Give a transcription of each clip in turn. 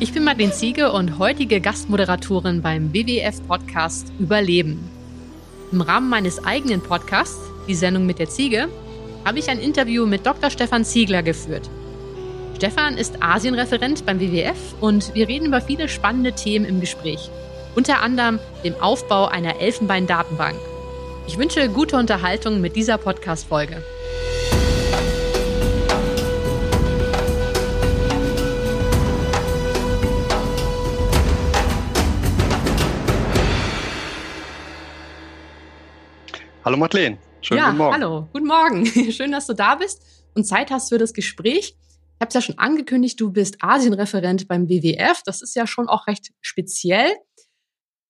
Ich bin Madeleine Ziege und heutige Gastmoderatorin beim WWF-Podcast Überleben. Im Rahmen meines eigenen Podcasts, die Sendung mit der Ziege, habe ich ein Interview mit Dr. Stefan Ziegler geführt. Stefan ist Asienreferent beim WWF und wir reden über viele spannende Themen im Gespräch. Unter anderem dem Aufbau einer Elfenbein-Datenbank. Ich wünsche gute Unterhaltung mit dieser Podcast-Folge. Hallo Madeleine, schönen ja, guten Morgen. Hallo, guten Morgen. Schön, dass du da bist und Zeit hast für das Gespräch. Ich habe es ja schon angekündigt, du bist Asienreferent beim WWF. Das ist ja schon auch recht speziell.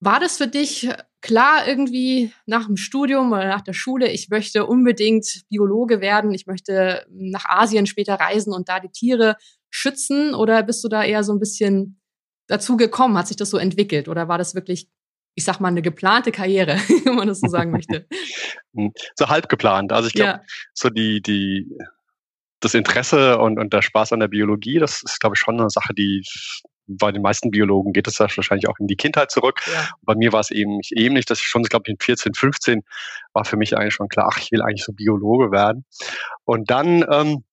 War das für dich klar irgendwie nach dem Studium oder nach der Schule, ich möchte unbedingt Biologe werden, ich möchte nach Asien später reisen und da die Tiere schützen? Oder bist du da eher so ein bisschen dazu gekommen? Hat sich das so entwickelt? Oder war das wirklich ich sag mal, eine geplante Karriere, wenn man das so sagen möchte. Hm, so halb geplant. Also ich glaube, ja. so die, die, das Interesse und, und der Spaß an der Biologie, das ist, glaube ich, schon eine Sache, die bei den meisten Biologen geht es ja wahrscheinlich auch in die Kindheit zurück. Ja. Bei mir war es eben ähnlich, dass ich schon, glaube ich, in 14, 15 war für mich eigentlich schon klar, ach, ich will eigentlich so Biologe werden. Und dann ähm,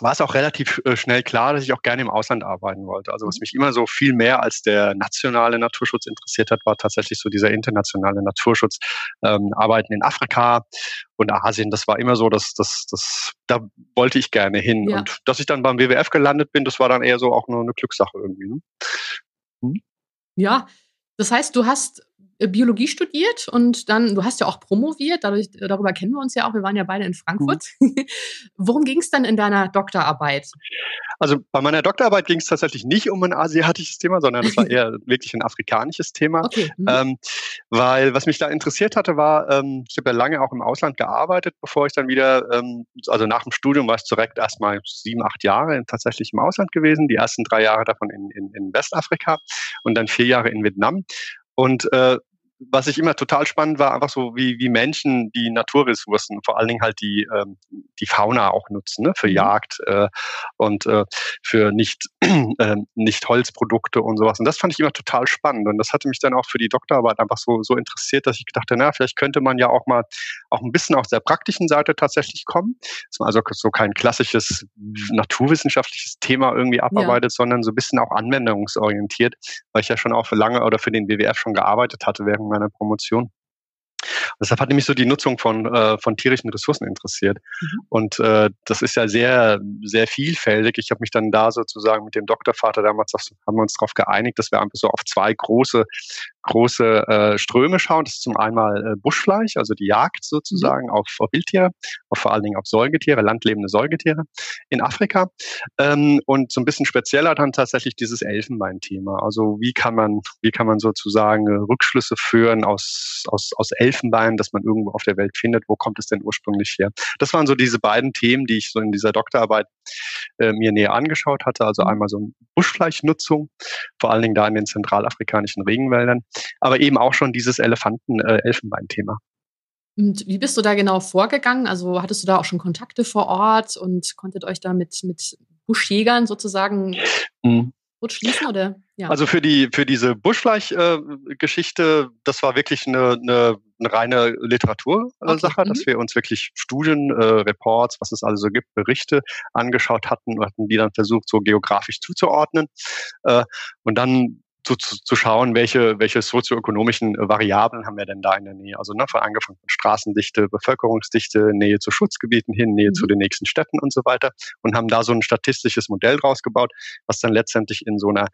war es auch relativ äh, schnell klar, dass ich auch gerne im Ausland arbeiten wollte. Also was mhm. mich immer so viel mehr als der nationale Naturschutz interessiert hat, war tatsächlich so dieser internationale Naturschutz. Ähm, Arbeiten in Afrika und Asien, das war immer so, dass das, das, da wollte ich gerne hin. Ja. Und dass ich dann beim WWF gelandet bin, das war dann eher so auch nur eine Glückssache irgendwie. Ne? Hm? Ja, das heißt, du hast Biologie studiert und dann, du hast ja auch promoviert, dadurch, darüber kennen wir uns ja auch, wir waren ja beide in Frankfurt. Mhm. Worum ging es dann in deiner Doktorarbeit? Also bei meiner Doktorarbeit ging es tatsächlich nicht um ein asiatisches Thema, sondern es war eher wirklich ein afrikanisches Thema. Okay. Mhm. Ähm, weil was mich da interessiert hatte, war, ähm, ich habe ja lange auch im Ausland gearbeitet, bevor ich dann wieder, ähm, also nach dem Studium war ich direkt erstmal sieben, acht Jahre tatsächlich im Ausland gewesen, die ersten drei Jahre davon in, in, in Westafrika und dann vier Jahre in Vietnam. Und äh, was ich immer total spannend war, einfach so wie, wie Menschen die Naturressourcen, vor allen Dingen halt die, ähm, die Fauna auch nutzen, ne? für mhm. Jagd äh, und äh, für nicht, äh, nicht Holzprodukte und sowas. Und das fand ich immer total spannend. Und das hatte mich dann auch für die Doktorarbeit einfach so, so interessiert, dass ich dachte, na, vielleicht könnte man ja auch mal auch ein bisschen aus der praktischen Seite tatsächlich kommen. Dass man also so kein klassisches naturwissenschaftliches Thema irgendwie abarbeitet, ja. sondern so ein bisschen auch anwendungsorientiert, weil ich ja schon auch für lange oder für den WWF schon gearbeitet hatte während meiner Promotion. Deshalb hat nämlich so die Nutzung von, äh, von tierischen Ressourcen interessiert. Mhm. Und äh, das ist ja sehr, sehr vielfältig. Ich habe mich dann da sozusagen mit dem Doktorvater damals haben wir uns darauf geeinigt, dass wir einfach so auf zwei große große äh, Ströme schauen. Das ist zum einen äh, Buschfleisch, also die Jagd sozusagen mhm. auf, auf Wildtiere, auf vor allen Dingen auf Säugetiere, landlebende Säugetiere in Afrika. Ähm, und so ein bisschen spezieller dann tatsächlich dieses Elfenbein-Thema. Also wie kann man, wie kann man sozusagen äh, Rückschlüsse führen aus, aus, aus Elfenbein, das man irgendwo auf der Welt findet? Wo kommt es denn ursprünglich her? Das waren so diese beiden Themen, die ich so in dieser Doktorarbeit äh, mir näher angeschaut hatte. Also mhm. einmal so Buschfleischnutzung, vor allen Dingen da in den zentralafrikanischen Regenwäldern aber eben auch schon dieses Elefanten-Elfenbein-Thema. Äh, und wie bist du da genau vorgegangen? Also hattest du da auch schon Kontakte vor Ort und konntet euch da mit, mit Buschjägern sozusagen mhm. schließen oder? Ja. Also für die für diese Buschfleisch-Geschichte, äh, das war wirklich eine, eine, eine reine Literatursache, okay. dass mhm. wir uns wirklich Studien, äh, Reports, was es also so gibt, Berichte angeschaut hatten und hatten die dann versucht, so geografisch zuzuordnen. Äh, und dann zu, zu, zu schauen, welche, welche sozioökonomischen äh, Variablen haben wir denn da in der Nähe. Also ne, von angefangen von Straßendichte, Bevölkerungsdichte, Nähe zu Schutzgebieten hin, Nähe mhm. zu den nächsten Städten und so weiter und haben da so ein statistisches Modell draus gebaut, was dann letztendlich in so einer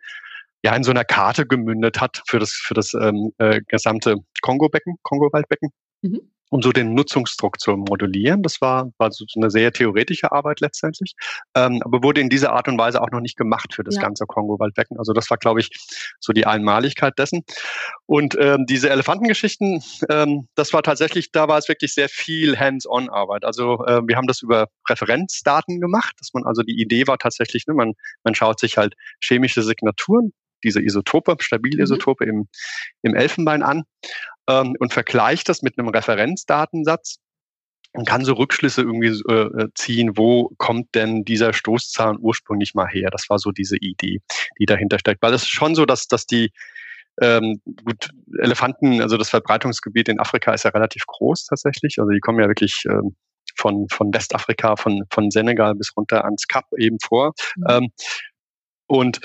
ja in so einer Karte gemündet hat für das für das ähm, äh, gesamte Kongo-Becken, Kongo-Waldbecken. Mhm um so den Nutzungsdruck zu modellieren. Das war, war so eine sehr theoretische Arbeit letztendlich, ähm, aber wurde in dieser Art und Weise auch noch nicht gemacht für das ja. ganze Kongo-Waldbecken. Also das war, glaube ich, so die Einmaligkeit dessen. Und ähm, diese Elefantengeschichten, ähm, das war tatsächlich, da war es wirklich sehr viel Hands-on-Arbeit. Also äh, wir haben das über Referenzdaten gemacht, dass man also die Idee war tatsächlich, ne, man, man schaut sich halt chemische Signaturen diese Isotope, Stabilisotope mhm. im, im Elfenbein an ähm, und vergleicht das mit einem Referenzdatensatz man kann so Rückschlüsse irgendwie äh, ziehen, wo kommt denn dieser Stoßzahn ursprünglich mal her? Das war so diese Idee, die dahinter steckt. Weil es ist schon so, dass, dass die ähm, gut, Elefanten, also das Verbreitungsgebiet in Afrika ist ja relativ groß tatsächlich. Also die kommen ja wirklich ähm, von, von Westafrika, von, von Senegal bis runter ans Kap eben vor. Mhm. Ähm, und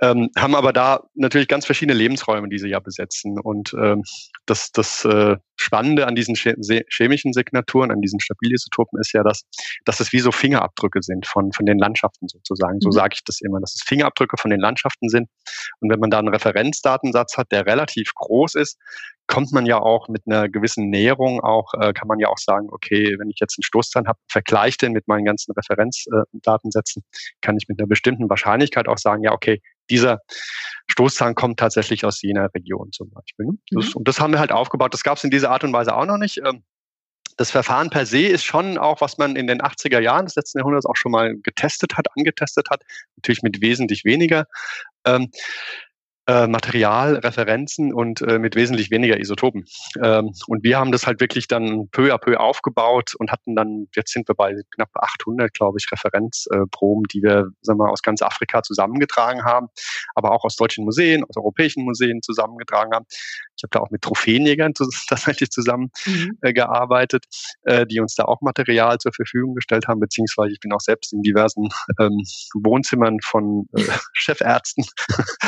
ähm, haben aber da natürlich ganz verschiedene Lebensräume, die sie ja besetzen. Und ähm, das, das äh, Spannende an diesen chemischen Signaturen, an diesen Stabilisotopen ist ja, dass, dass es wie so Fingerabdrücke sind von, von den Landschaften sozusagen. So mhm. sage ich das immer, dass es Fingerabdrücke von den Landschaften sind. Und wenn man da einen Referenzdatensatz hat, der relativ groß ist, kommt man ja auch mit einer gewissen Näherung auch, äh, kann man ja auch sagen, okay, wenn ich jetzt einen Stoßzahn habe, vergleiche den mit meinen ganzen Referenzdatensätzen, äh, kann ich mit einer bestimmten Wahrscheinlichkeit auch sagen, ja, okay, dieser Stoßzahn kommt tatsächlich aus jener Region zum Beispiel. Ne? Mhm. Das, und das haben wir halt aufgebaut. Das gab es in dieser Art und Weise auch noch nicht. Ähm, das Verfahren per se ist schon auch, was man in den 80er Jahren des letzten Jahrhunderts auch schon mal getestet hat, angetestet hat, natürlich mit wesentlich weniger. Ähm, äh, Material, Referenzen und äh, mit wesentlich weniger Isotopen. Ähm, und wir haben das halt wirklich dann peu à peu aufgebaut und hatten dann, jetzt sind wir bei knapp 800, glaube ich, Referenzproben, die wir sagen wir, aus ganz Afrika zusammengetragen haben, aber auch aus deutschen Museen, aus europäischen Museen zusammengetragen haben. Ich habe da auch mit Trophäenjägern tatsächlich zusammen mhm. äh, gearbeitet, äh, die uns da auch Material zur Verfügung gestellt haben, beziehungsweise ich bin auch selbst in diversen ähm, Wohnzimmern von äh, Chefärzten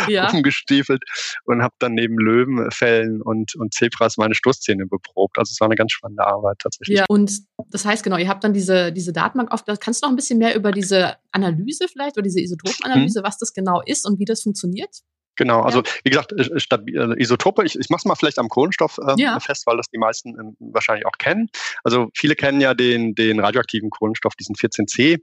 ja. umgestiefelt und habe dann neben Löwenfällen und, und Zebras meine Stoßzähne beprobt. Also es war eine ganz spannende Arbeit tatsächlich. Ja, und das heißt genau, ihr habt dann diese, diese Datenbank auf. Kannst du noch ein bisschen mehr über diese Analyse vielleicht oder diese Isotopenanalyse, mhm. was das genau ist und wie das funktioniert? Genau, also ja. wie gesagt, äh, stabil, äh, Isotope, ich, ich mache es mal vielleicht am Kohlenstoff ähm, ja. fest, weil das die meisten ähm, wahrscheinlich auch kennen. Also viele kennen ja den, den radioaktiven Kohlenstoff, diesen 14C,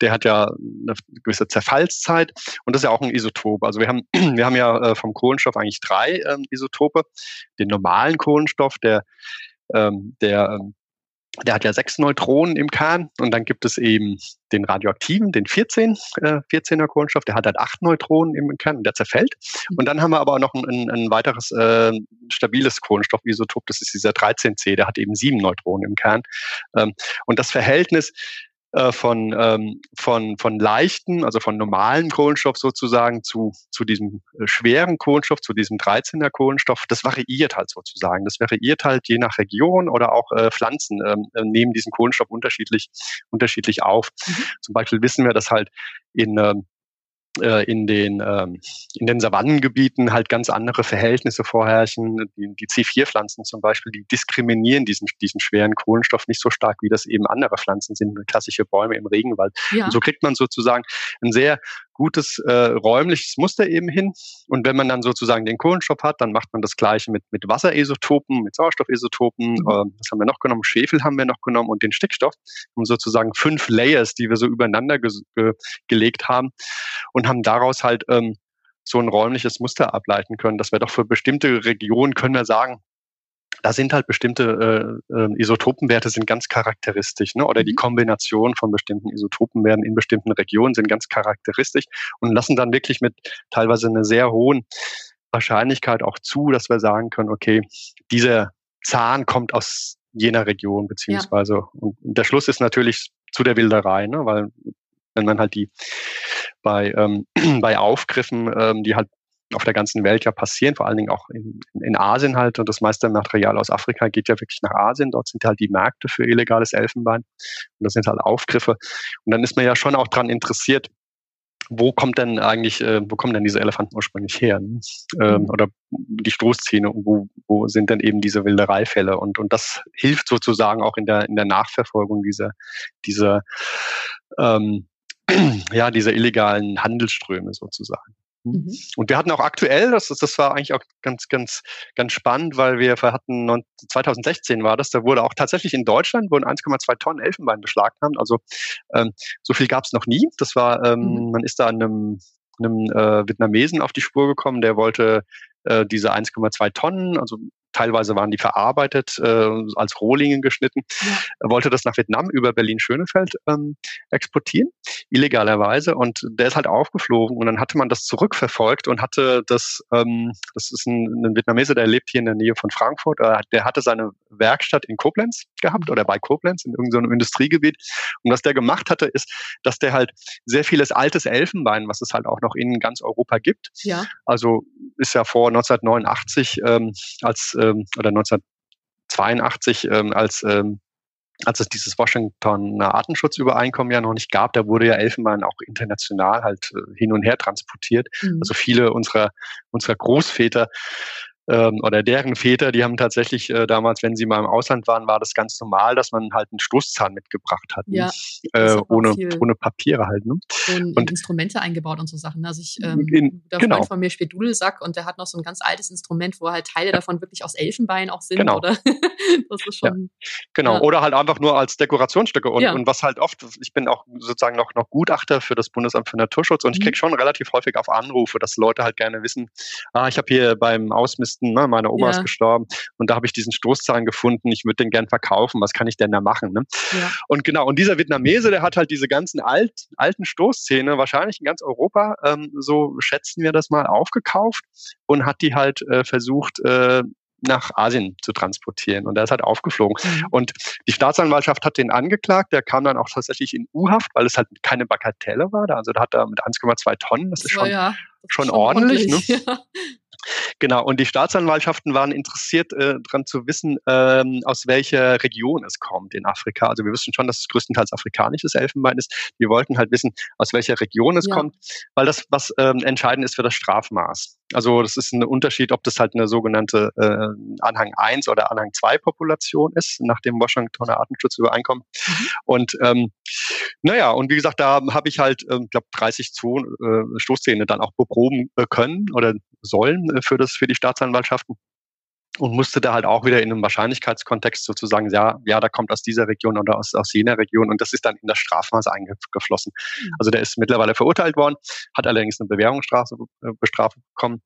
der hat ja eine gewisse Zerfallszeit und das ist ja auch ein Isotop. Also wir haben, wir haben ja äh, vom Kohlenstoff eigentlich drei ähm, Isotope. Den normalen Kohlenstoff, der ähm, der ähm, der hat ja sechs Neutronen im Kern und dann gibt es eben den radioaktiven, den 14, äh, 14er Kohlenstoff, der hat halt acht Neutronen im Kern und der zerfällt. Mhm. Und dann haben wir aber noch ein, ein, ein weiteres äh, stabiles Kohlenstoffisotop, das ist dieser 13C, der hat eben sieben Neutronen im Kern. Ähm, und das Verhältnis äh, von, ähm, von, von leichten, also von normalen Kohlenstoff sozusagen zu, zu diesem äh, schweren Kohlenstoff, zu diesem 13er Kohlenstoff, das variiert halt sozusagen. Das variiert halt je nach Region oder auch äh, Pflanzen ähm, äh, nehmen diesen Kohlenstoff unterschiedlich, unterschiedlich auf. Mhm. Zum Beispiel wissen wir, dass halt in ähm, äh, in den, ähm, in den Savannengebieten halt ganz andere Verhältnisse vorherrschen. Die, die C4-Pflanzen zum Beispiel, die diskriminieren diesen, diesen schweren Kohlenstoff nicht so stark, wie das eben andere Pflanzen sind, klassische Bäume im Regenwald. Ja. Und so kriegt man sozusagen ein sehr gutes äh, räumliches Muster eben hin. Und wenn man dann sozusagen den Kohlenstoff hat, dann macht man das gleiche mit, mit Wasseresotopen, mit Sauerstoffesotopen. Mhm. Äh, was haben wir noch genommen? Schwefel haben wir noch genommen und den Stickstoff. Und sozusagen fünf Layers, die wir so übereinander ge ge gelegt haben und haben daraus halt ähm, so ein räumliches Muster ableiten können, dass wir doch für bestimmte Regionen können wir sagen, da sind halt bestimmte äh, äh, Isotopenwerte sind ganz charakteristisch, ne? oder mhm. die Kombination von bestimmten Isotopenwerten in bestimmten Regionen sind ganz charakteristisch und lassen dann wirklich mit teilweise einer sehr hohen Wahrscheinlichkeit auch zu, dass wir sagen können, okay, dieser Zahn kommt aus jener Region, beziehungsweise, ja. und der Schluss ist natürlich zu der Wilderei, ne? weil wenn man halt die bei, ähm, bei Aufgriffen, ähm, die halt auf der ganzen Welt ja passieren, vor allen Dingen auch in, in Asien halt. Und das meiste Material aus Afrika geht ja wirklich nach Asien. Dort sind halt die Märkte für illegales Elfenbein. Und das sind halt Aufgriffe. Und dann ist man ja schon auch dran interessiert, wo kommt denn eigentlich, äh, wo kommen denn diese Elefanten ursprünglich her? Ne? Ähm, mhm. oder die Stoßzähne und wo, wo sind denn eben diese Wildereifälle? Und, und das hilft sozusagen auch in der, in der Nachverfolgung dieser, dieser, ähm, ja, dieser illegalen Handelsströme sozusagen. Mhm. Und wir hatten auch aktuell, das, das war eigentlich auch ganz, ganz, ganz spannend, weil wir hatten 2016 war das, da wurde auch tatsächlich in Deutschland wurden 1,2 Tonnen Elfenbein beschlagnahmt. Also ähm, so viel gab es noch nie. Das war, ähm, mhm. man ist da einem, einem äh, Vietnamesen auf die Spur gekommen, der wollte äh, diese 1,2 Tonnen, also teilweise waren die verarbeitet, äh, als Rohlinge geschnitten. Ja. Er wollte das nach Vietnam über Berlin-Schönefeld ähm, exportieren, illegalerweise. Und der ist halt aufgeflogen und dann hatte man das zurückverfolgt und hatte das, ähm, das ist ein, ein Vietnamese, der lebt hier in der Nähe von Frankfurt, äh, der hatte seine Werkstatt in Koblenz gehabt oder bei Koblenz in irgendeinem Industriegebiet. Und was der gemacht hatte, ist, dass der halt sehr vieles altes Elfenbein, was es halt auch noch in ganz Europa gibt. Ja. Also ist ja vor 1989 ähm, als ähm, oder 1982 ähm, als ähm, als es dieses Washingtoner Artenschutzübereinkommen ja noch nicht gab, da wurde ja Elfenbein auch international halt äh, hin und her transportiert. Mhm. Also viele unserer, unserer Großväter ähm, oder deren Väter, die haben tatsächlich äh, damals, wenn sie mal im Ausland waren, war das ganz normal, dass man halt einen Stoßzahn mitgebracht hat, ja, äh, ohne, ohne Papiere halt. Ne? Und, und, Instrumente eingebaut und so Sachen. Also ich, ähm, in, der genau. Freund von mir spielt Dudelsack und der hat noch so ein ganz altes Instrument, wo halt Teile davon wirklich aus Elfenbein auch sind. Genau. Oder? das ist schon. Ja. Genau. Ja. Oder halt einfach nur als Dekorationsstücke. Und, und was halt oft, ich bin auch sozusagen noch, noch Gutachter für das Bundesamt für Naturschutz und mhm. ich kriege schon relativ häufig auf Anrufe, dass Leute halt gerne wissen, ah, ich habe hier beim Ausmisten ne? meine Oma ja. ist gestorben und da habe ich diesen Stoßzahn gefunden, ich würde den gern verkaufen, was kann ich denn da machen? Ne? Ja. Und genau, und dieser Vietnamese, der hat halt diese ganzen alt, alten Stoßzähne, wahrscheinlich in ganz Europa, ähm, so schätzen wir das mal, aufgekauft und hat die halt äh, versucht, äh, nach Asien zu transportieren. Und er ist halt aufgeflogen. Mhm. Und die Staatsanwaltschaft hat den angeklagt. Der kam dann auch tatsächlich in U-Haft, weil es halt keine Bagatelle war. Also da hat er mit 1,2 Tonnen, das ist schon, ja, das schon, ist schon ordentlich. ordentlich. Ne? Ja. Genau, und die Staatsanwaltschaften waren interessiert äh, daran zu wissen, ähm, aus welcher Region es kommt in Afrika. Also wir wissen schon, dass es größtenteils afrikanisches Elfenbein ist. Wir wollten halt wissen, aus welcher Region es ja. kommt, weil das was ähm, entscheidend ist für das Strafmaß. Also das ist ein Unterschied, ob das halt eine sogenannte äh, Anhang 1 oder Anhang 2 Population ist, nach dem Washingtoner Artenschutzübereinkommen. Mhm. Und ähm, naja, und wie gesagt, da habe ich halt, ähm, glaube 30 Zonen, äh, Stoßzähne dann auch beproben äh, können oder sollen äh, für das für die Staatsanwaltschaften und musste da halt auch wieder in einem Wahrscheinlichkeitskontext sozusagen, ja, ja, da kommt aus dieser Region oder aus, aus jener Region und das ist dann in das Strafmaß eingeflossen. Mhm. Also der ist mittlerweile verurteilt worden, hat allerdings eine Bewährungsstrafe äh, bestraft bekommen.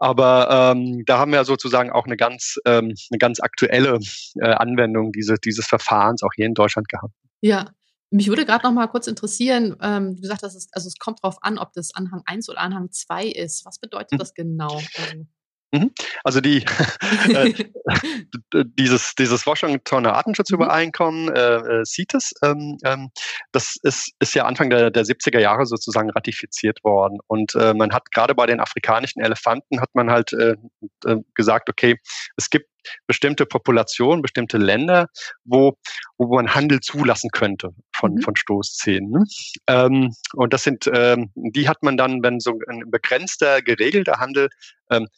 Aber ähm, da haben wir sozusagen auch eine ganz, ähm, eine ganz aktuelle äh, Anwendung diese, dieses Verfahrens auch hier in Deutschland gehabt. Ja, mich würde gerade noch mal kurz interessieren, ähm, du gesagt hast, es, also es kommt darauf an, ob das Anhang 1 oder Anhang 2 ist. Was bedeutet hm. das genau? Also, Mhm. Also die, äh, dieses, dieses Washingtoner Artenschutzübereinkommen, mhm. äh, äh CITES, ähm, ähm, das ist, ist ja Anfang der, der 70er Jahre sozusagen ratifiziert worden. Und äh, man hat gerade bei den afrikanischen Elefanten hat man halt äh, äh, gesagt, okay, es gibt bestimmte Populationen, bestimmte Länder, wo, wo man Handel zulassen könnte von, mhm. von Stoßzähnen. Ne? Ähm, und das sind, ähm, die hat man dann, wenn so ein begrenzter, geregelter Handel ähm,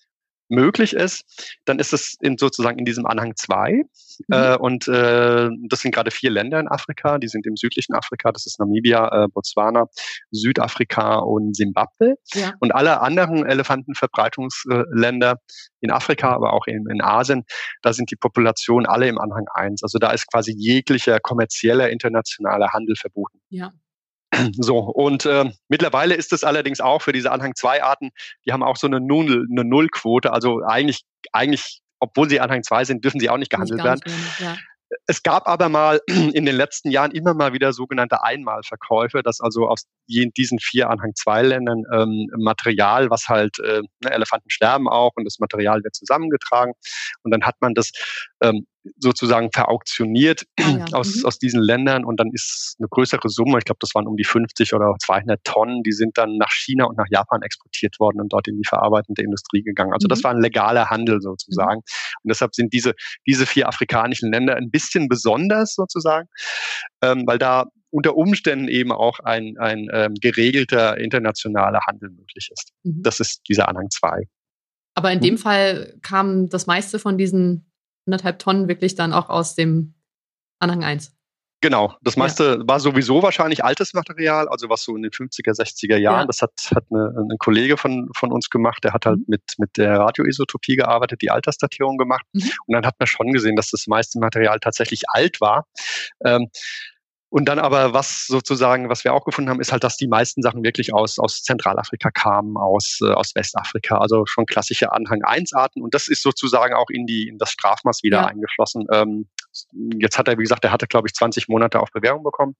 möglich ist, dann ist es in, sozusagen in diesem Anhang 2. Mhm. Äh, und äh, das sind gerade vier Länder in Afrika, die sind im südlichen Afrika, das ist Namibia, äh, Botswana, Südafrika und Simbabwe. Ja. Und alle anderen Elefantenverbreitungsländer in Afrika, aber auch in, in Asien, da sind die Populationen alle im Anhang 1. Also da ist quasi jeglicher kommerzieller internationaler Handel verboten. Ja. So, und äh, mittlerweile ist es allerdings auch für diese Anhang 2 Arten, die haben auch so eine, Null, eine Nullquote. Also eigentlich, eigentlich, obwohl sie Anhang 2 sind, dürfen sie auch nicht gehandelt nicht werden. Wenig, ja. Es gab aber mal in den letzten Jahren immer mal wieder sogenannte Einmalverkäufe, dass also aus diesen vier Anhang 2 Ländern ähm, Material, was halt äh, ne, Elefanten sterben auch und das Material wird zusammengetragen und dann hat man das ähm, sozusagen verauktioniert ah, ja. aus, mhm. aus diesen Ländern und dann ist eine größere Summe, ich glaube, das waren um die 50 oder 200 Tonnen, die sind dann nach China und nach Japan exportiert worden und dort in die verarbeitende Industrie gegangen. Also mhm. das war ein legaler Handel sozusagen. Mhm. Und deshalb sind diese, diese vier afrikanischen Länder ein bisschen besonders sozusagen, ähm, weil da unter Umständen eben auch ein, ein ähm, geregelter internationaler Handel möglich ist. Mhm. Das ist dieser Anhang 2. Aber in dem mhm. Fall kam das meiste von diesen anderthalb Tonnen wirklich dann auch aus dem Anhang 1. Genau, das meiste ja. war sowieso wahrscheinlich altes Material, also was so in den 50er, 60er Jahren, ja. das hat, hat eine, ein Kollege von, von uns gemacht, der hat halt mhm. mit, mit der Radioisotopie gearbeitet, die Altersdatierung gemacht. Mhm. Und dann hat man schon gesehen, dass das meiste Material tatsächlich alt war. Ähm, und dann aber, was sozusagen, was wir auch gefunden haben, ist halt, dass die meisten Sachen wirklich aus, aus Zentralafrika kamen, aus, äh, aus Westafrika, also schon klassische Anhang 1 Arten. Und das ist sozusagen auch in die, in das Strafmaß wieder ja. eingeschlossen. Ähm, jetzt hat er, wie gesagt, er hatte, glaube ich, 20 Monate auf Bewährung bekommen.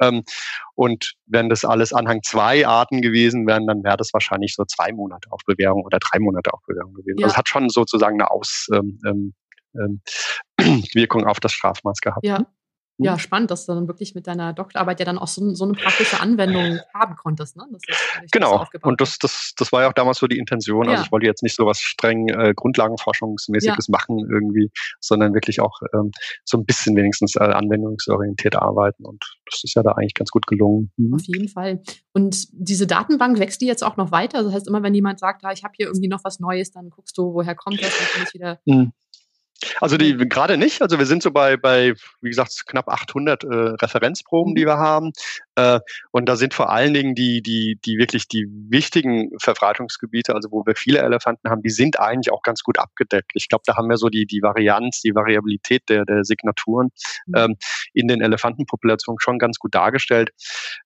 Ähm, und wenn das alles Anhang 2 Arten gewesen wären, dann wäre das wahrscheinlich so zwei Monate auf Bewährung oder drei Monate auf Bewährung gewesen. Ja. Also es hat schon sozusagen eine Aus, ähm, ähm, ähm Wirkung auf das Strafmaß gehabt. Ja. Ja, spannend, dass du dann wirklich mit deiner Doktorarbeit ja dann auch so, so eine praktische Anwendung haben konntest. Ne? Das genau, so und das, das, das war ja auch damals so die Intention. Also ja. Also ich wollte jetzt nicht so was streng äh, Grundlagenforschungsmäßiges ja. machen irgendwie, sondern wirklich auch ähm, so ein bisschen wenigstens äh, anwendungsorientiert arbeiten. Und das ist ja da eigentlich ganz gut gelungen. Mhm. Auf jeden Fall. Und diese Datenbank wächst die jetzt auch noch weiter? Das heißt, immer wenn jemand sagt, ah, ich habe hier irgendwie noch was Neues, dann guckst du, woher kommt das, dann kann ich wieder... Mhm. Also die gerade nicht. Also wir sind so bei, bei wie gesagt, knapp 800 äh, Referenzproben, die mhm. wir haben. Äh, und da sind vor allen Dingen die, die, die wirklich die wichtigen Verbreitungsgebiete, also wo wir viele Elefanten haben, die sind eigentlich auch ganz gut abgedeckt. Ich glaube, da haben wir so die, die Varianz, die Variabilität der, der Signaturen mhm. ähm, in den Elefantenpopulationen schon ganz gut dargestellt.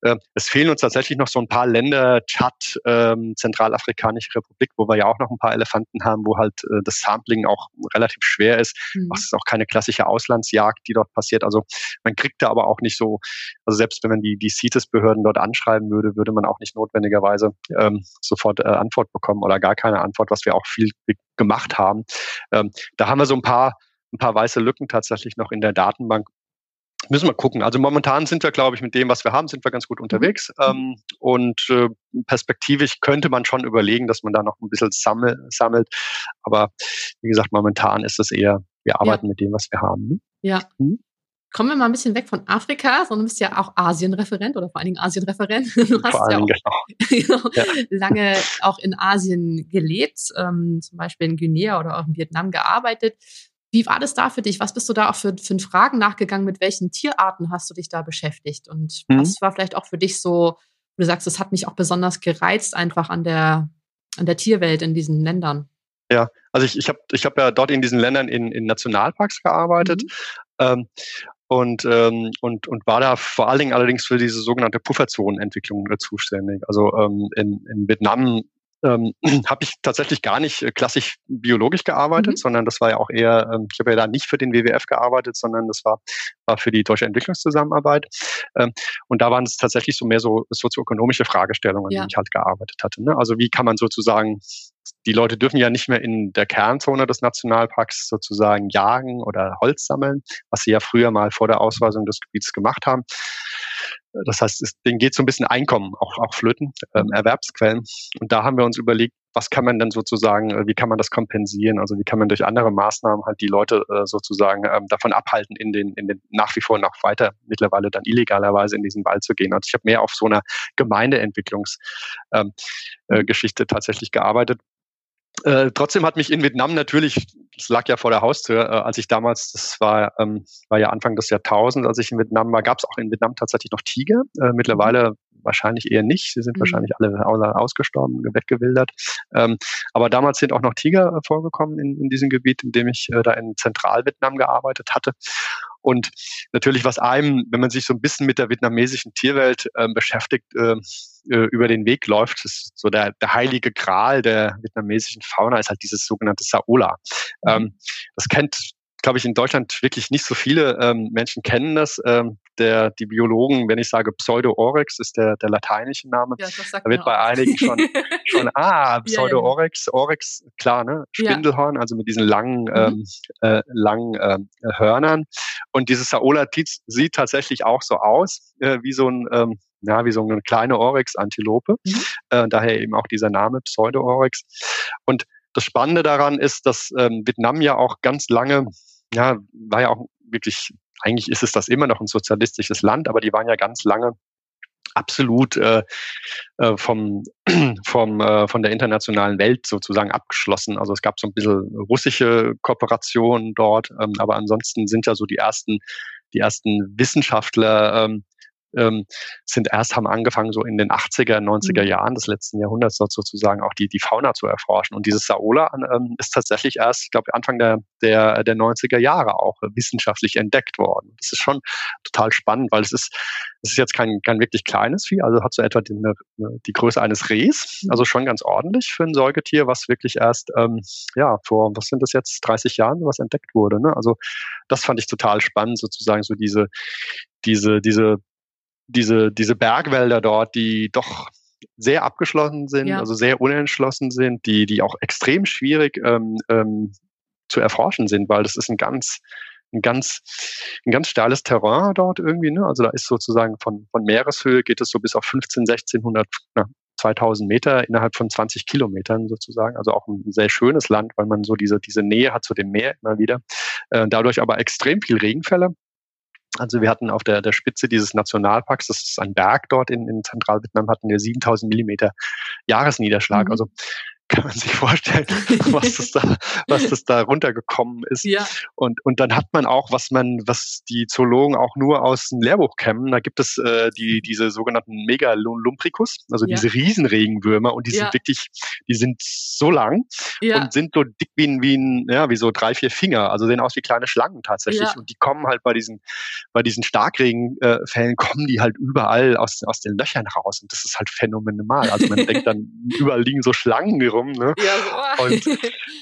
Äh, es fehlen uns tatsächlich noch so ein paar Länder, Tschad, ähm, Zentralafrikanische Republik, wo wir ja auch noch ein paar Elefanten haben, wo halt äh, das Sampling auch relativ schwer ist. Mhm. Es ist auch keine klassische Auslandsjagd, die dort passiert. Also man kriegt da aber auch nicht so, also selbst wenn man die, die CITES-Behörden dort anschreiben würde, würde man auch nicht notwendigerweise ähm, sofort äh, Antwort bekommen oder gar keine Antwort, was wir auch viel gemacht haben. Ähm, da haben wir so ein paar, ein paar weiße Lücken tatsächlich noch in der Datenbank. Müssen wir gucken. Also momentan sind wir, glaube ich, mit dem, was wir haben, sind wir ganz gut unterwegs. Mhm. Ähm, und äh, perspektivisch könnte man schon überlegen, dass man da noch ein bisschen sammel, sammelt. Aber wie gesagt, momentan ist es eher, wir arbeiten ja. mit dem, was wir haben. Ne? Ja. Mhm kommen wir mal ein bisschen weg von Afrika, sondern du bist ja auch Asienreferent oder vor allen Dingen Asienreferent. Du hast ja auch genau. ja. lange auch in Asien gelebt, ähm, zum Beispiel in Guinea oder auch in Vietnam gearbeitet. Wie war das da für dich? Was bist du da auch für, für Fragen nachgegangen? Mit welchen Tierarten hast du dich da beschäftigt? Und mhm. was war vielleicht auch für dich so, du sagst, es hat mich auch besonders gereizt einfach an der, an der Tierwelt in diesen Ländern? Ja, also ich, ich habe ich hab ja dort in diesen Ländern in, in Nationalparks gearbeitet. Mhm. Ähm, und, ähm, und, und war da vor allen Dingen allerdings für diese sogenannte Pufferzonenentwicklung äh, zuständig. Also ähm, in, in Vietnam ähm, habe ich tatsächlich gar nicht äh, klassisch biologisch gearbeitet, mhm. sondern das war ja auch eher, ähm, ich habe ja da nicht für den WWF gearbeitet, sondern das war, war für die deutsche Entwicklungszusammenarbeit. Ähm, und da waren es tatsächlich so mehr so sozioökonomische Fragestellungen, ja. die ich halt gearbeitet hatte. Ne? Also wie kann man sozusagen die Leute dürfen ja nicht mehr in der Kernzone des Nationalparks sozusagen jagen oder Holz sammeln, was sie ja früher mal vor der Ausweisung des Gebiets gemacht haben. Das heißt, es, denen geht so ein bisschen Einkommen, auch, auch Flöten, ähm, Erwerbsquellen. Und da haben wir uns überlegt, was kann man denn sozusagen, äh, wie kann man das kompensieren? Also wie kann man durch andere Maßnahmen halt die Leute äh, sozusagen ähm, davon abhalten, in den, in den nach wie vor noch weiter mittlerweile dann illegalerweise in diesen Wald zu gehen. Also ich habe mehr auf so einer Gemeindeentwicklungsgeschichte ähm, äh, tatsächlich gearbeitet. Äh, trotzdem hat mich in Vietnam natürlich, das lag ja vor der Haustür, äh, als ich damals, das war, ähm, war ja Anfang des Jahrtausends, als ich in Vietnam war, gab es auch in Vietnam tatsächlich noch Tiger. Äh, mittlerweile wahrscheinlich eher nicht. Sie sind mhm. wahrscheinlich alle ausgestorben, weggewildert. Ähm, aber damals sind auch noch Tiger äh, vorgekommen in, in diesem Gebiet, in dem ich äh, da in Zentralvietnam gearbeitet hatte. Und natürlich, was einem, wenn man sich so ein bisschen mit der vietnamesischen Tierwelt äh, beschäftigt, äh, über den Weg läuft, ist so der, der heilige Gral der vietnamesischen Fauna ist halt dieses sogenannte Saola. Mhm. Ähm, das kennt glaube ich, in Deutschland wirklich nicht so viele ähm, Menschen kennen das. Ähm, der, die Biologen, wenn ich sage Pseudo-Oryx, ist der, der lateinische Name. Ja, da wird bei auch. einigen schon, schon ah, Pseudo-Oryx, Oryx, klar, ne? Spindelhorn, ja. also mit diesen langen, mhm. ähm, äh, langen äh, Hörnern. Und dieses Saola sieht tatsächlich auch so aus, äh, wie so ein, ähm, ja, wie so eine kleine Oryx-Antilope. Mhm. Äh, daher eben auch dieser Name Pseudo-Oryx. Und das Spannende daran ist, dass ähm, Vietnam ja auch ganz lange ja, war ja auch wirklich, eigentlich ist es das immer noch ein sozialistisches Land, aber die waren ja ganz lange absolut äh, äh vom, vom, äh, von der internationalen Welt sozusagen abgeschlossen. Also es gab so ein bisschen russische Kooperationen dort, ähm, aber ansonsten sind ja so die ersten, die ersten Wissenschaftler ähm, ähm, sind erst haben angefangen, so in den 80er, 90er mhm. Jahren des letzten Jahrhunderts sozusagen auch die, die Fauna zu erforschen. Und dieses Saola ähm, ist tatsächlich erst, ich glaube, Anfang der, der, der 90er Jahre auch wissenschaftlich entdeckt worden. Das ist schon total spannend, weil es ist, es ist jetzt kein, kein wirklich kleines Vieh, also hat so etwa die, die Größe eines Rehs, mhm. also schon ganz ordentlich für ein Säugetier, was wirklich erst, ähm, ja, vor, was sind das jetzt, 30 Jahren was entdeckt wurde. Ne? Also das fand ich total spannend, sozusagen so diese, diese, diese diese, diese Bergwälder dort, die doch sehr abgeschlossen sind, ja. also sehr unentschlossen sind, die, die auch extrem schwierig ähm, ähm, zu erforschen sind, weil das ist ein ganz, ein ganz, ein ganz steiles Terrain dort irgendwie. Ne? Also da ist sozusagen von, von Meereshöhe geht es so bis auf 15, 1600, na, 2000 Meter innerhalb von 20 Kilometern sozusagen. Also auch ein sehr schönes Land, weil man so diese, diese Nähe hat zu dem Meer immer wieder. Äh, dadurch aber extrem viel Regenfälle. Also wir hatten auf der, der Spitze dieses Nationalparks, das ist ein Berg dort in, in Zentralvietnam, hatten wir 7000 Millimeter Jahresniederschlag. Mhm. Also kann man sich vorstellen, was das da, was das da runtergekommen ist. Ja. Und, und dann hat man auch, was man, was die Zoologen auch nur aus dem Lehrbuch kennen, da gibt es äh, die, diese sogenannten Megalumpricus, also ja. diese Riesenregenwürmer und die ja. sind wirklich, die sind so lang und sind so dick wie ein, wie ein, ja, wie so drei, vier Finger, also sehen aus wie kleine Schlangen tatsächlich. Und die kommen halt bei diesen, bei diesen Starkregenfällen kommen die halt überall aus, aus den Löchern raus und das ist halt phänomenal. Also man denkt dann, überall liegen so Schlangen rum. Ne? Ja, so. Und,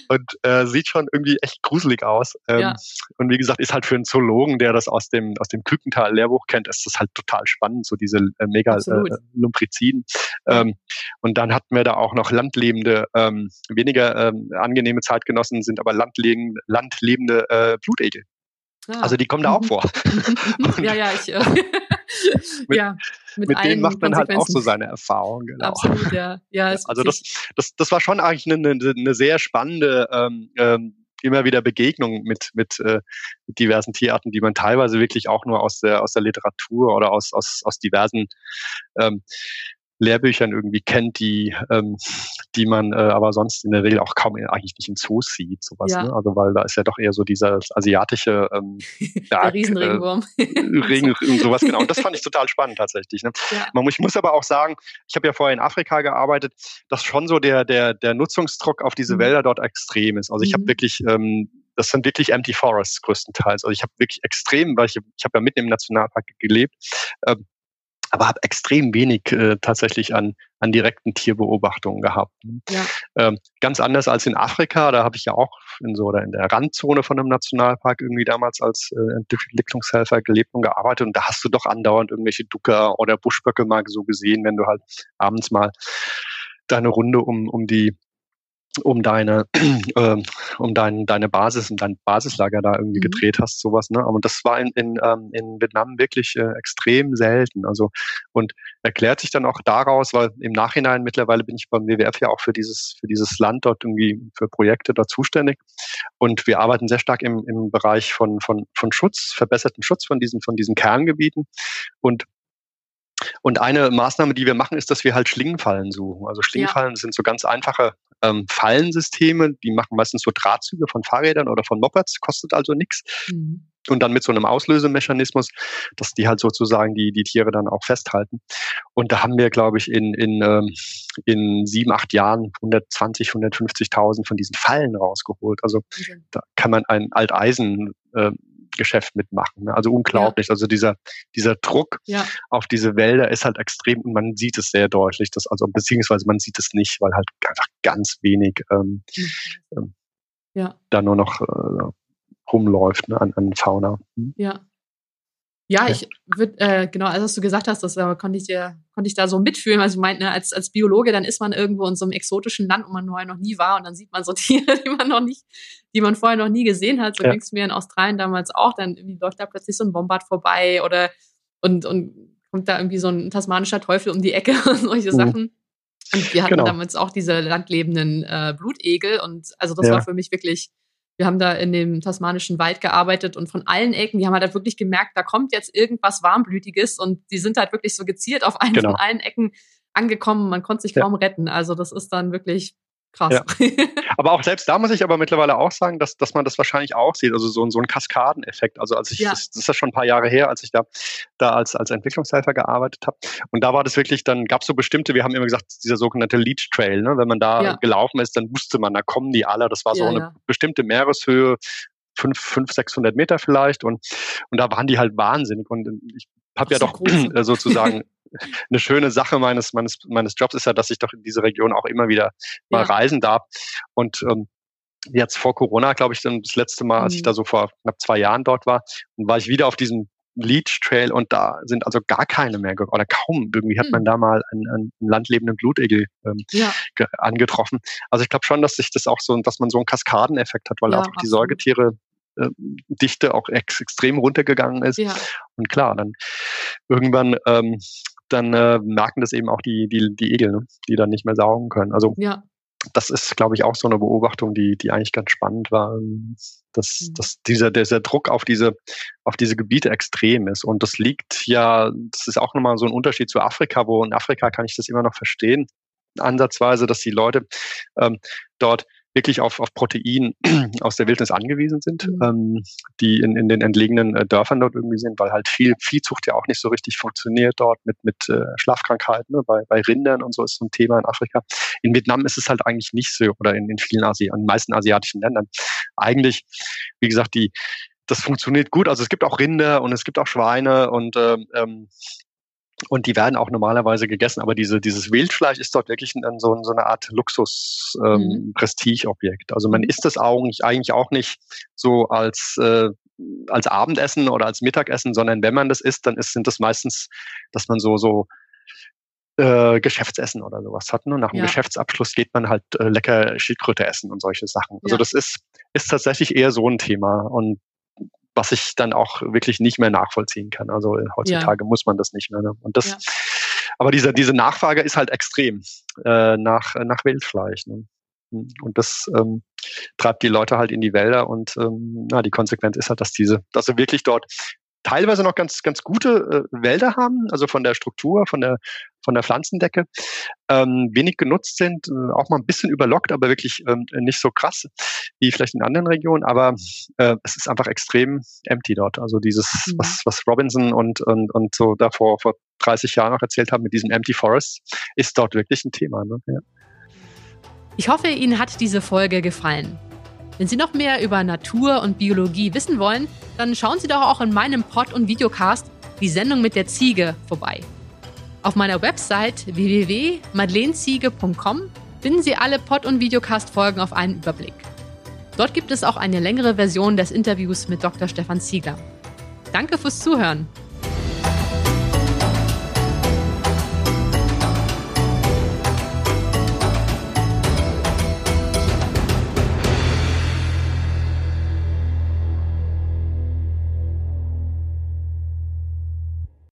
und äh, sieht schon irgendwie echt gruselig aus. Ähm, ja. Und wie gesagt, ist halt für einen Zoologen, der das aus dem, aus dem Kükental-Lehrbuch kennt, ist das halt total spannend, so diese äh, Mega-Lumpriziden. Äh, ähm, und dann hatten wir da auch noch landlebende, ähm, weniger ähm, angenehme Zeitgenossen, sind aber landlebende, landlebende äh, Blutegel. Ah. Also die kommen da auch mhm. vor. ja, ja, ich. Äh, mit, ja, mit, mit denen macht man halt auch so seine Erfahrungen. Genau. Absolut, ja. ja also das, das, das war schon eigentlich eine, eine sehr spannende ähm, ähm, immer wieder Begegnung mit, mit, äh, mit diversen Tierarten, die man teilweise wirklich auch nur aus der, aus der Literatur oder aus, aus, aus diversen ähm, Lehrbüchern irgendwie kennt, die, ähm, die man äh, aber sonst in der Regel auch kaum eigentlich nicht in Zoos sieht, sowas. Ja. Ne? Also weil da ist ja doch eher so dieser asiatische ähm, Berg, Riesenregenwurm. Äh, Regen und sowas, genau. Und das fand ich total spannend tatsächlich. Ne? Ja. Man, ich muss aber auch sagen, ich habe ja vorher in Afrika gearbeitet, dass schon so der, der, der Nutzungsdruck auf diese mhm. Wälder dort extrem ist. Also ich mhm. habe wirklich ähm, das sind wirklich Empty Forests größtenteils. Also ich habe wirklich extrem, weil ich, ich habe ja mitten im Nationalpark gelebt, ähm, aber habe extrem wenig äh, tatsächlich an, an direkten Tierbeobachtungen gehabt. Ne? Ja. Ähm, ganz anders als in Afrika, da habe ich ja auch in so oder in der Randzone von einem Nationalpark irgendwie damals als äh, Entwicklungshelfer gelebt und gearbeitet und da hast du doch andauernd irgendwelche Ducker oder Buschböcke mal so gesehen, wenn du halt abends mal deine Runde um, um die um deine, äh, um dein, deine Basis, um dein Basislager da irgendwie mhm. gedreht hast, sowas. Ne? Aber das war in, in, ähm, in Vietnam wirklich äh, extrem selten. Also und erklärt sich dann auch daraus, weil im Nachhinein mittlerweile bin ich beim WWF ja auch für dieses, für dieses Land dort irgendwie für Projekte da zuständig. Und wir arbeiten sehr stark im, im Bereich von, von, von Schutz, verbesserten Schutz von diesen, von diesen Kerngebieten. Und und eine Maßnahme, die wir machen, ist, dass wir halt Schlingenfallen suchen. Also Schlingenfallen ja. sind so ganz einfache ähm, Fallensysteme, die machen meistens so Drahtzüge von Fahrrädern oder von Mopeds, kostet also nichts. Mhm. Und dann mit so einem Auslösemechanismus, dass die halt sozusagen die, die Tiere dann auch festhalten. Und da haben wir, glaube ich, in, in, ähm, in sieben, acht Jahren 120, 150.000 von diesen Fallen rausgeholt. Also okay. da kann man ein Alteisen äh, Geschäft mitmachen. Ne? Also unglaublich. Ja. Also dieser, dieser Druck ja. auf diese Wälder ist halt extrem und man sieht es sehr deutlich, dass, also beziehungsweise man sieht es nicht, weil halt einfach ganz wenig ähm, ähm, ja. da nur noch äh, rumläuft ne, an, an Fauna. Hm? Ja. Ja, ich würde, äh, genau, als du gesagt hast, das äh, konnte ich dir, konnte ich da so mitfühlen. Also ich meinte, ne, als, als Biologe, dann ist man irgendwo in so einem exotischen Land, wo man vorher noch nie war und dann sieht man so Tiere, die man noch nicht, die man vorher noch nie gesehen hat. So ja. ging es mir in Australien damals auch. Dann irgendwie läuft da plötzlich so ein Bombard vorbei oder und, und kommt da irgendwie so ein tasmanischer Teufel um die Ecke und solche mhm. Sachen. Und wir hatten genau. damals auch diese landlebenden äh, Blutegel und also das ja. war für mich wirklich wir haben da in dem tasmanischen Wald gearbeitet und von allen Ecken, die haben halt wirklich gemerkt, da kommt jetzt irgendwas Warmblütiges und die sind halt wirklich so gezielt auf einen genau. von allen Ecken angekommen. Man konnte sich kaum ja. retten. Also das ist dann wirklich krass. Ja. Aber auch selbst da muss ich aber mittlerweile auch sagen, dass, dass man das wahrscheinlich auch sieht, also so, so ein Kaskadeneffekt. Also als ich, ja. das, das, ist ja schon ein paar Jahre her, als ich da, da als, als Entwicklungshelfer gearbeitet habe. Und da war das wirklich, dann gab es so bestimmte, wir haben immer gesagt, dieser sogenannte Lead Trail, ne? wenn man da ja. gelaufen ist, dann wusste man, da kommen die alle. Das war so ja, eine bestimmte Meereshöhe, fünf, fünf, 600 Meter vielleicht. Und, und da waren die halt wahnsinnig. Und ich habe ja doch äh, sozusagen eine schöne Sache meines, meines, meines Jobs ist ja, dass ich doch in diese Region auch immer wieder mal ja. reisen darf. Und ähm, jetzt vor Corona, glaube ich, dann das letzte Mal, als mhm. ich da so vor knapp zwei Jahren dort war, und war ich wieder auf diesem Leech Trail und da sind also gar keine mehr oder kaum. Irgendwie hat mhm. man da mal einen, einen landlebenden Blutegel ähm, ja. angetroffen. Also ich glaube schon, dass sich das auch so, dass man so einen Kaskadeneffekt hat, weil ja, auch die Säugetiere äh, Dichte auch ex extrem runtergegangen ist. Ja. Und klar, dann irgendwann ähm, dann äh, merken das eben auch die, die, die Egel, ne? die dann nicht mehr saugen können. Also ja. das ist, glaube ich, auch so eine Beobachtung, die, die eigentlich ganz spannend war, ähm, dass, mhm. dass dieser, dieser Druck auf diese, auf diese Gebiete extrem ist. Und das liegt ja, das ist auch nochmal so ein Unterschied zu Afrika, wo in Afrika kann ich das immer noch verstehen, ansatzweise, dass die Leute ähm, dort wirklich auf, auf Protein aus der Wildnis angewiesen sind, mhm. ähm, die in, in den entlegenen äh, Dörfern dort irgendwie sind, weil halt viel Viehzucht ja auch nicht so richtig funktioniert dort mit, mit äh, Schlafkrankheiten, ne? bei, bei Rindern und so ist so ein Thema in Afrika. In Vietnam ist es halt eigentlich nicht so oder in, in vielen Asi in den meisten asiatischen Ländern. Eigentlich, wie gesagt, die das funktioniert gut. Also es gibt auch Rinder und es gibt auch Schweine und ähm, ähm und die werden auch normalerweise gegessen, aber diese, dieses Wildfleisch ist dort wirklich ein, so, so eine Art Luxus-Prestigeobjekt. Ähm, mhm. Also man isst das eigentlich, eigentlich auch nicht so als, äh, als Abendessen oder als Mittagessen, sondern wenn man das isst, dann ist, sind das meistens, dass man so, so äh, Geschäftsessen oder sowas hat. Ne? Nach dem ja. Geschäftsabschluss geht man halt äh, lecker Schildkröte essen und solche Sachen. Also ja. das ist, ist tatsächlich eher so ein Thema. Und was ich dann auch wirklich nicht mehr nachvollziehen kann. Also äh, heutzutage ja. muss man das nicht mehr. Ne? Und das, ja. aber diese, diese Nachfrage ist halt extrem äh, nach, nach Wildfleisch. Ne? Und das ähm, treibt die Leute halt in die Wälder und ähm, na, die Konsequenz ist halt, dass diese, dass sie wirklich dort teilweise noch ganz, ganz gute äh, Wälder haben, also von der Struktur, von der, von der Pflanzendecke, ähm, wenig genutzt sind, äh, auch mal ein bisschen überlockt, aber wirklich ähm, nicht so krass wie vielleicht in anderen Regionen, aber äh, es ist einfach extrem empty dort. Also dieses, mhm. was, was Robinson und, und, und so davor vor 30 Jahren noch erzählt haben mit diesem Empty Forest, ist dort wirklich ein Thema. Ne? Ja. Ich hoffe, Ihnen hat diese Folge gefallen. Wenn Sie noch mehr über Natur und Biologie wissen wollen, dann schauen Sie doch auch in meinem Pod- und Videocast die Sendung mit der Ziege vorbei. Auf meiner Website www.madeleneziege.com finden Sie alle Pod- und Videocast-Folgen auf einen Überblick. Dort gibt es auch eine längere Version des Interviews mit Dr. Stefan Ziegler. Danke fürs Zuhören.